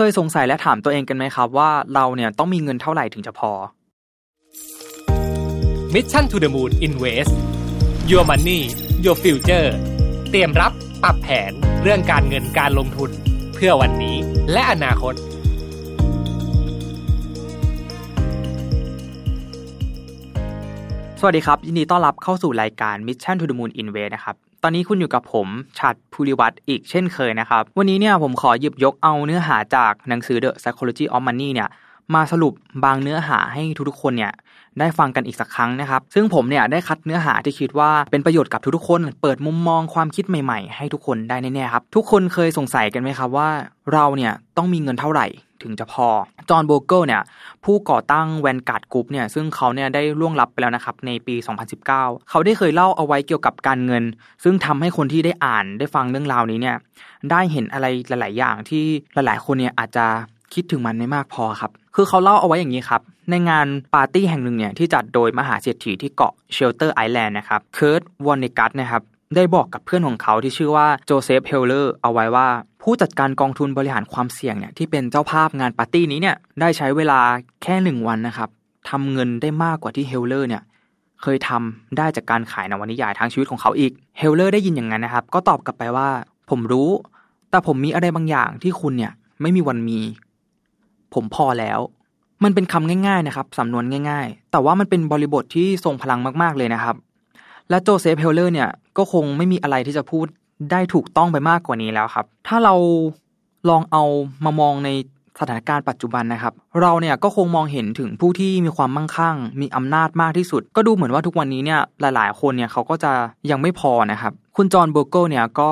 เคยสงสัยและถามตัวเองกันไหมครับว่าเราเนี่ยต้องมีเงินเท่าไหร่ถึงจะพอ Mission to the Moon Invest Your Money Your Future เตรียมรับปรับแผนเรื่องการเงินการลงทุนเพื่อวันนี้และอนาคต สวัสดีครับ ยินดีต้อนรับเข้าสู่รายการ Mission to the Moon Invest นะครับ ตอนนี้คุณอยู่กับผมชัดภูริวัตรอีกเช่นเคยนะครับ วันนี้เนี่ยผมขอหยิบยกเอาเนื้อหาจากหนังสือ The Psychology of Money เนี่ยมาสรุปบางเนื้อหาให้ทุกๆคนเนี่ย ได้ฟังกันอีกสักครั้งนะครับ ซึ่งผมเนี่ยได้คัดเนื้อหาที่คิดว่าเป็นประโยชน์กับทุกๆคน เปิดมุมมองความคิดใหม่ๆ ให้ทุกคนได้แน่ๆครับ ทุกคนเคยสงสัยกันไหมครับว่า เราเนี่ยต้องมีเงินเท่าไหร่ถึงจะพอ John Bogle เนี่ยผู้ก่อตั้ง Vanguard Group เนี่ยซึ่งเขาเนี่ยได้ล่วงลับไปแล้วนะครับในปี 2019 เขาได้เคยเล่าเอาไว้เกี่ยวกับการเงิน ซึ่งทำให้คนที่ได้อ่านได้ฟังเรื่องราวนี้เนี่ยได้เห็นอะไรหลาย ๆ อย่างที่หลาย ๆ คนเนี่ยอาจจะ คิดถึงมันไม่มากพอครับ คือเขาเล่าเอาไว้อย่างนี้ครับ ในงานปาร์ตี้แห่งหนึ่งเนี่ยที่จัดโดยมหาเศรษฐีที่เกาะ Shelter Island นะครับ Kurt Vonnegut นะครับได้บอกกับเพื่อนของเขาที่ชื่อว่า Joseph Heller เอาไว้ว่า ผู้จัดการกองทุนบริหารความเสี่ยงเนี่ยที่เป็นเจ้าภาพงานปาร์ตี้นี้เนี่ยได้ใช้เวลาแค่หนึ่งวันนะครับทำเงินได้มากกว่าที่เฮลเลอร์เนี่ยเคยทำได้จากการขายนวนิยายทั้งชีวิตของเขาอีกเฮลเลอร์ได้ยินอย่างนั้นนะครับ ก็ตอบกลับไปว่า ผมรู้ แต่ผมมีอะไรบางอย่างที่คุณเนี่ยไม่มีวันมี ผมพอแล้ว มันเป็นคำง่ายๆนะครับสำนวนง่าย ๆ แต่ว่ามันเป็นบริบทที่ทรงพลังมากๆเลยนะครับ และโจเซฟเฮลเลอร์เนี่ยก็คงไม่มีอะไรที่จะพูดได้ถูกต้องไปมากกว่านี้แล้วครับ ถ้าเราลองเอามามองในสถานการณ์ปัจจุบันนะครับ เราเนี่ยก็คงมองเห็นถึงผู้ที่มีความมั่งคั่ง มีอำนาจมากที่สุด ก็ดูเหมือนว่าทุกวันนี้เนี่ยหลายๆ คนเนี่ยเขาก็จะยังไม่พอนะครับ คุณจอห์นโบอร์เกิลเนี่ยก็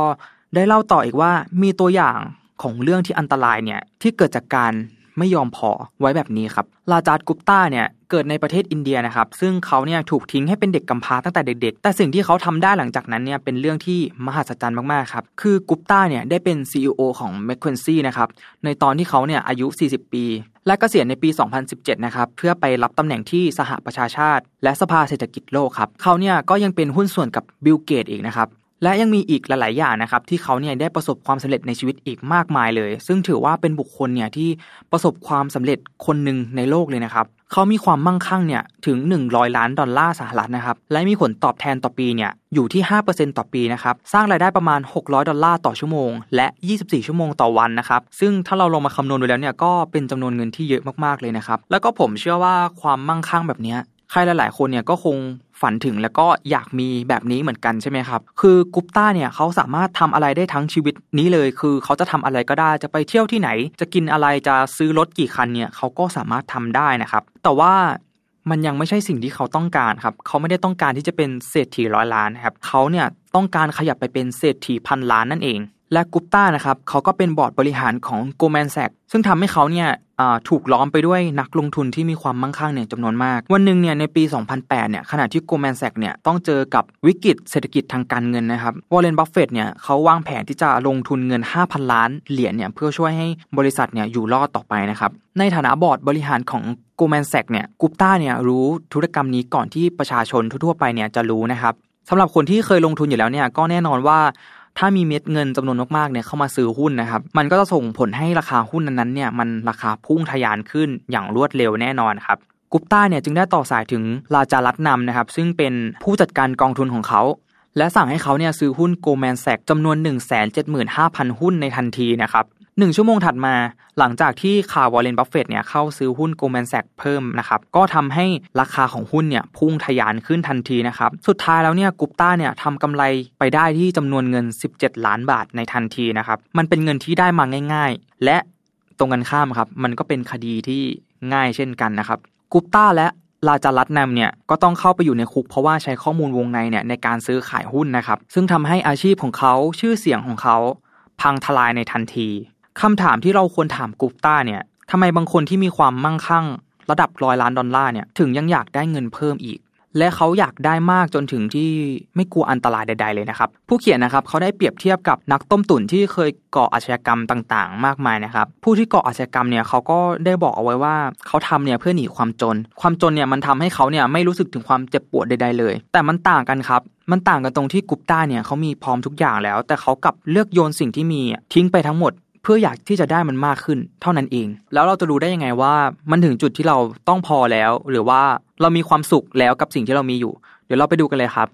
ได้เล่าต่ออีกว่ามีตัวอย่างของเรื่องที่อันตรายเนี่ยที่เกิดจากการ ไม่ยอมพอไว้แบบนี้ครับ ราจัตกุปตาเนี่ยเกิดในประเทศอินเดียนะครับ ซึ่งเขาเนี่ยถูกทิ้งให้เป็นเด็กกำพร้าตั้งแต่เด็กๆ แต่สิ่งที่เขาทำได้หลังจากนั้นเนี่ยเป็นเรื่องที่มหัศจรรย์มากๆครับ คือกุปตาเนี่ยได้เป็น CEO ของ m c q u i n c y นะครับ ในตอนที่เขาเนี่ยอายุ 40 ปี และเกษียณในปี 2017 นะครับ เพื่อไปรับตำแหน่งที่สหประชาชาติ และสภาเศรษฐกิจโลกครับ เขาเนี่ยก็ยังเป็นหุ้นส่วนกับบิลเกตอีกนะครับ และยังมีอีกหลาย ๆ อย่างนะครับที่เขาเนี่ยได้ประสบความสำเร็จในชีวิตอีกมากมายเลย ซึ่งถือว่าเป็นบุคคลเนี่ยที่ประสบความสำเร็จคนหนึ่งในโลกเลยนะครับเขามีความมั่งคั่งเนี่ยถึง 100 ล้านดอลลาร์สหรัฐนะครับและมีผลตอบแทนต่อปีเนี่ยอยู่ที่ 5%ต่อปีนะครับสร้างรายได้ประมาณ 600 ดอลลาร์ต่อชั่วโมง และ 24 ชั่วโมงต่อวันนะครับซึ่งถ้าเราลงมาคำนวณดูแล้วเนี่ยก็เป็นจำนวนเงินที่เยอะมาก ๆ เลยนะครับแล้วก็ผมเชื่อว่าความมั่งคั่งแบบเนี้ย ครหลาย ๆ คนเนี่ยก็คงฝันถึงแล้วก็อยากมีแบบนี้เหมือนกันใช่ไหมครับ คือกุปต้าเนี่ยเขาสามารถทำอะไรได้ทั้งชีวิตนี้เลย คือเขาจะทำอะไรก็ได้ จะไปเที่ยวที่ไหน จะกินอะไร จะซื้อรถกี่คันเนี่ยเขาก็สามารถทำได้นะครับ แต่ว่ามันยังไม่ใช่สิ่งที่เขาต้องการครับ เขาไม่ได้ต้องการที่จะเป็นเศรษฐีร้อยล้านนะครับ เขาเนี่ยต้องการขยับไปเป็นเศรษฐีพันล้านนั่นเอง และกุปต้านะครับเขาก็เป็นบอร์ดบริหารของ Goldman Sachs ซึ่งทำให้เขาเนี่ยถูกล้อมไปด้วยนักลงทุนที่มีความมั่งคั่งเนี่ยจำนวนมาก วันหนึ่งเนี่ยในปี 2008 เนี่ยขณะที่ Goldman Sachs เนี่ยต้องเจอกับวิกฤตเศรษฐกิจทางการเงินนะครับวอร์เรนบัฟเฟตเนี่ยเขาวางแผนที่จะลงทุนเงิน 5,000 ล้านเหรียญเนี่ยเพื่อช่วยให้บริษัทเนี่ยอยู่รอดต่อไปนะครับในฐานะบอร์ดบริหารของ Goldman Sachs เนี่ยกุปต้าเนี่ยรู้ธุรกรรมนี้ก่อนที่ประชาชนทั่วๆไปเนี่ยจะรู้นะครับสำหรับคนที่เคยลงทุนอยู่แล้วเนี่ยก็แน่นอนว่า ถ้ามีเม็ดเงินจำนวนมากๆเนี่ยเข้ามาซื้อหุ้นนะครับ มันก็จะส่งผลให้ราคาหุ้นนั้นๆเนี่ยมันราคาพุ่งทะยานขึ้นอย่างรวดเร็วแน่นอนครับกุปต้าเนี่ยจึงได้ต่อสายถึงราจารัตนำนะครับ ซึ่งเป็นผู้จัดการกองทุนของเขา และสั่งให้เขาเนี่ยซื้อหุ้นโกลแมนแซกจำนวน 175,000 หุ้นในทันทีนะครับ หนึ่งชั่วโมงถัดมาหลังจากที่ข่าววอร์เรนบัฟเฟตเนี่ยเข้าซื้อหุ้น Goldman Sachs เพิ่มนะครับก็ทำให้ราคาของหุ้นเนี่ยพุ่งทะยานขึ้นทันทีนะครับสุดท้ายแล้วเนี่ยกุปต้าเนี่ยทำกำไรไปได้ที่จำนวนเงิน 17 ล้านบาทในทันทีนะครับมันเป็นเงินที่ได้มาง่าย ๆ และตรงกันข้ามครับมันก็เป็นคดีที่ง่ายเช่นกันนะครับกุปต้าและราชารัตนัมเนี่ยก็ต้องเข้าไปอยู่ในคุกเพราะว่าใช้ข้อมูลวงในเนี่ยในการซื้อขายหุ้นนะครับซึ่งทำให้อาชีพของเขาชื่อเสียงของเขาพังทลายในทันที คำถามที่เราควรถามกุปต้าเนี่ยทำไมบางคนที่มีความมั่งคั่ง ระดับร้อยล้านดอลลาร์เนี่ยถึงยังอยากได้เงินเพิ่มอีก และเขาอยากได้มากจนถึงที่ไม่กลัวอันตรายใด ๆ เลยนะครับ ผู้เขียนนะครับเขาได้เปรียบเทียบกับนักต้มตุ๋นที่เคยก่ออาชญากรรมต่างๆ มากมายนะครับ ผู้ที่ก่ออาชญากรรมเนี่ยเขาก็ได้บอกเอาไว้ว่าเขาทำเนี่ยเพื่อหนีความจน ความจนเนี่ยมันทำให้เขาเนี่ยไม่รู้สึกถึงความเจ็บปวดใดๆเลย แต่มันต่างกันครับมันต่างกันตรงที่กุปต้าเนี่ยเขามีพร้อมทุกอย่างแล้ว แต่เขากลับเลือกโยนสิ่งที่มีทิ้งไปทั้งหมด พื่ออยากที่จะได้มันมากขึ้น เท่านั้นเอง แล้วเราจะรู้ได้ยังไงว่า มันถึงจุดที่เราต้องพอแล้ว หรือว่าเรามีความสุขแล้วกับสิ่งที่เรามีอยู่ เดี๋ยวเราไปดูกันเลยครับ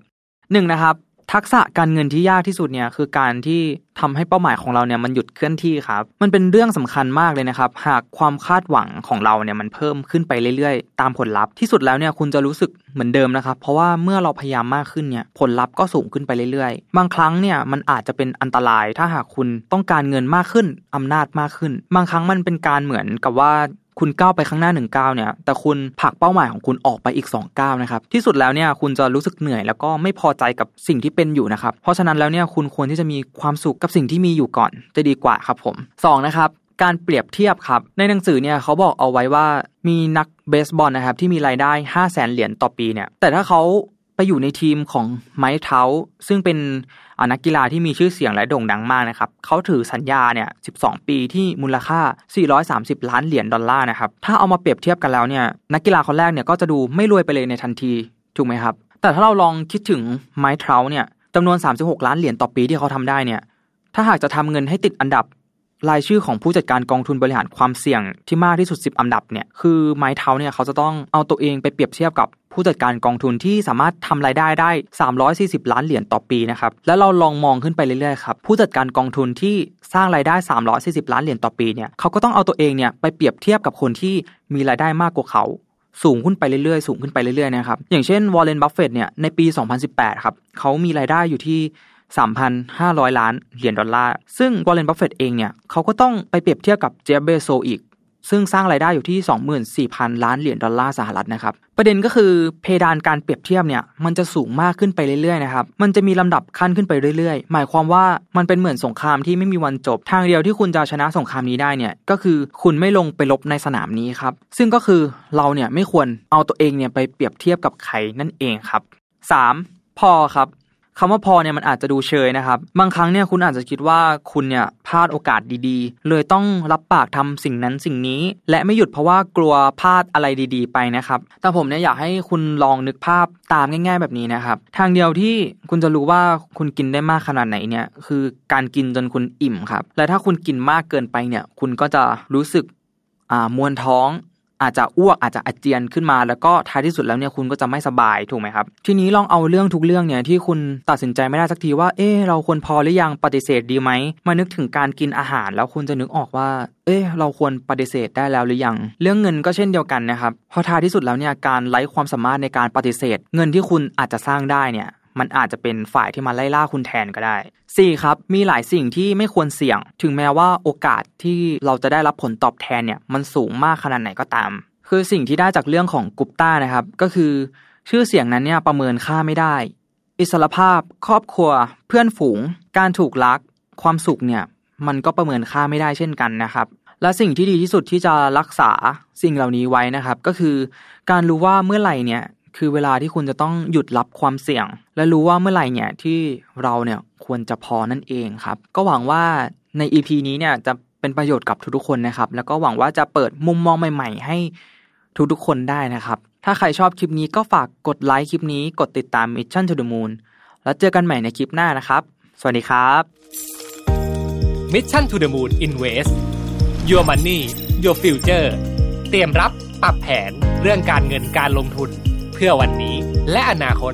หนึ่งนะครับ ทักษะการเงินที่ยากที่สุดเนี่ยคือการที่ทำให้เป้าหมายของเราเนี่ยมันหยุดเคลื่อนที่ครับ มันเป็นเรื่องสำคัญมากเลยนะครับ หากความคาดหวังของเราเนี่ยมันเพิ่มขึ้นไปเรื่อยๆ ตามผลลัพธ์ที่สุดแล้วเนี่ยคุณจะรู้สึกเหมือนเดิมนะครับ เพราะว่าเมื่อเราพยายามมากขึ้นเนี่ยผลลัพธ์ก็สูงขึ้นไปเรื่อยๆ บางครั้งเนี่ยมันอาจจะเป็นอันตราย ถ้าหากคุณต้องการเงินมากขึ้นอำนาจมากขึ้น บางครั้งมันเป็นการเหมือนกับว่า คุณก้าวไปข้างหน้าหนึ่งก้าวเนี่ย แต่คุณผลักเป้าหมายของคุณออกไปอีก2ก้าวนะครับ ที่สุดแล้วเนี่ยคุณจะรู้สึกเหนื่อยแล้วก็ไม่พอใจกับสิ่งที่เป็นอยู่นะครับ เพราะฉะนั้นแล้วเนี่ยคุณควรที่จะมีความสุขกับสิ่งที่มีอยู่ก่อนจะดีกว่าครับผม2นะครับการเปรียบเทียบครับ ในหนังสือเนี่ยเขาบอกเอาไว้ว่ามีนักเบสบอลนะครับที่มีรายได้ 5 0 0แสนเหรียญต่อปีเนี่ย แต่ถ้าเขา ไปอยู่ในทีมของไมค์เทาซึ่งเป็นนักกีฬาที่มีชื่อเสียงและโด่งดังมากนะครับ เขาถือสัญญาเนี่ย 12 ปีที่มูลค่า 430 ล้านเหรียญดอลลาร์นะครับ ถ้าเอามาเปรียบเทียบกันแล้วเนี่ย นักกีฬาคนแรกเนี่ยก็จะดูไม่รวยไปเลยในทันที ถูกไหมครับ แต่ถ้าเราลองคิดถึงไมค์เทาเนี่ยจำนวน 36 ล้านเหรียญต่อปีที่เขาทำได้เนี่ย ถ้าหากจะทำเงินให้ติดอันดับรายชื่อของผู้จัดการกองทุนบริหารความเสี่ยงที่มากที่สุด 10 อันดับเนี่ย คือไม้เท้าเนี่ยเขาจะต้องเอาตัวเองไปเปรียบเทียบกับ ผู้จัดการกองทุนที่สามารถทำรายได้ได้ 340 ล้านเหรียญต่อปีนะครับแล้วเราลองมองขึ้นไปเรื่อยๆครับผู้จัดการกองทุนที่สร้างรายได้ 340 ล้านเหรียญต่อปีเนี่ยเขาก็ต้องเอาตัวเองเนี่ยไปเปรียบเทียบกับคนที่มีรายได้มากกว่าเขาสูงขึ้นไปเรื่อยๆ สูงขึ้นไปเรื่อยๆนะครับ อย่างเช่นวอร์เรน บัฟเฟตเนี่ย ในปี 2018 ครับ เขามีรายได้อยู่ที่ 3,500 ล้านเหรียญดอลลาร์ ซึ่งวอร์เรน บัฟเฟตเองเนี่ย เขาก็ต้องไปเปรียบเทียบกับเจฟเบโซอีก ซึ่งสร้างรายได้อยู่ที่ 24,000 ล้านเหรียญดอลลาร์สหรัฐนะครับประเด็นก็คือเพดานการเปรียบเทียบเนี่ยมันจะสูงมากขึ้นไปเรื่อยๆนะครับมันจะมีลำดับขั้นขึ้นไปเรื่อยๆ หมายความว่ามันเป็นเหมือนสงครามที่ไม่มีวันจบ ทางเดียวที่คุณจะชนะสงครามนี้ได้เนี่ยก็คือคุณไม่ลงไปลบในสนามนี้ครับซึ่งก็คือเราเนี่ยไม่ควรเอาตัวเองเนี่ยไปเปรียบเทียบกับใครนั่นเองครับ 3. พอครับ คำว่าพอเนี่ยมันอาจจะดูเชยนะครับ บางครั้งเนี่ยคุณอาจจะคิดว่าคุณเนี่ยพลาดโอกาสดีๆ เลยต้องรับปากทำสิ่งนั้นสิ่งนี้ และไม่หยุดเพราะว่ากลัวพลาดอะไรดีๆ ไปนะครับ แต่ผมเนี่ยอยากให้คุณลองนึกภาพตามง่าย ๆ แบบนี้นะครับ ทางเดียวที่คุณจะรู้ว่าคุณกินได้มากขนาดไหนเนี่ยคือการกินจนคุณอิ่มครับ และถ้าคุณกินมากเกินไปเนี่ยคุณก็จะรู้สึกอ่ามวนท้อง อาจจะอ้วกอาจจะอาเจียนขึ้นมา แล้วก็ท้ายที่สุดแล้วเนี่ยคุณก็จะไม่สบายถูกไหมครับ ทีนี้ลองเอาเรื่องทุกเรื่องเนี่ยที่คุณตัดสินใจไม่ได้สักทีว่า เออเราควรพอหรือยังปฏิเสธดีไหมมานึกถึงการกินอาหารแล้วคุณจะนึกออกว่า เออเราควรปฏิเสธได้แล้วหรือยังเรื่องเงินก็เช่นเดียวกันนะครับพอท้ายที่สุดแล้วเนี่ยการไร้ความสามารถในการปฏิเสธ เงินที่คุณอาจจะสร้างได้เนี่ย มันอาจจะเป็นฝ่ายที่มาไล่ล่าคุณแทนก็ได้ 4. ครับ มีหลายสิ่งที่ไม่ควรเสี่ยง ถึงแม้ว่าโอกาสที่เราจะได้รับผลตอบแทนเนี่ยมันสูงมากขนาดไหนก็ตาม คือสิ่งที่ได้จากเรื่องของกุปต้านะครับ ก็คือชื่อเสียงนั้นเนี่ยประเมินค่าไม่ได้ อิสรภาพ ครอบครัว เพื่อนฝูง การถูกลัก ความสุขเนี่ยมันก็ประเมินค่าไม่ได้เช่นกันนะครับ และสิ่งที่ดีที่สุดที่จะรักษาสิ่งเหล่านี้ไว้นะครับ ก็คือการรู้ว่าเมื่อไหร่เนี่ย คือเวลาที่คุณจะต้องหยุดรับความเสี่ยง และรู้ว่าเมื่อไหร่เนี่ยที่เราเนี่ยควรจะพอนั่นเองครับ ก็หวังว่าใน EP นี้เนี่ยจะเป็นประโยชน์กับทุกๆคนนะครับ แล้วก็หวังว่าจะเปิดมุมมองใหม่ ๆ ให้ทุกๆคนได้นะครับ ถ้าใครชอบคลิปนี้ก็ฝากกดไลค์คลิปนี้ กดติดตาม Mission to the Moon แล้วเจอกันใหม่ในคลิปหน้านะครับ สวัสดีครับ Mission to the Moon Invest Your Money Your Future เตรียมรับปรับแผนเรื่องการเงินการลงทุน พื่อวันนี้และอนาคต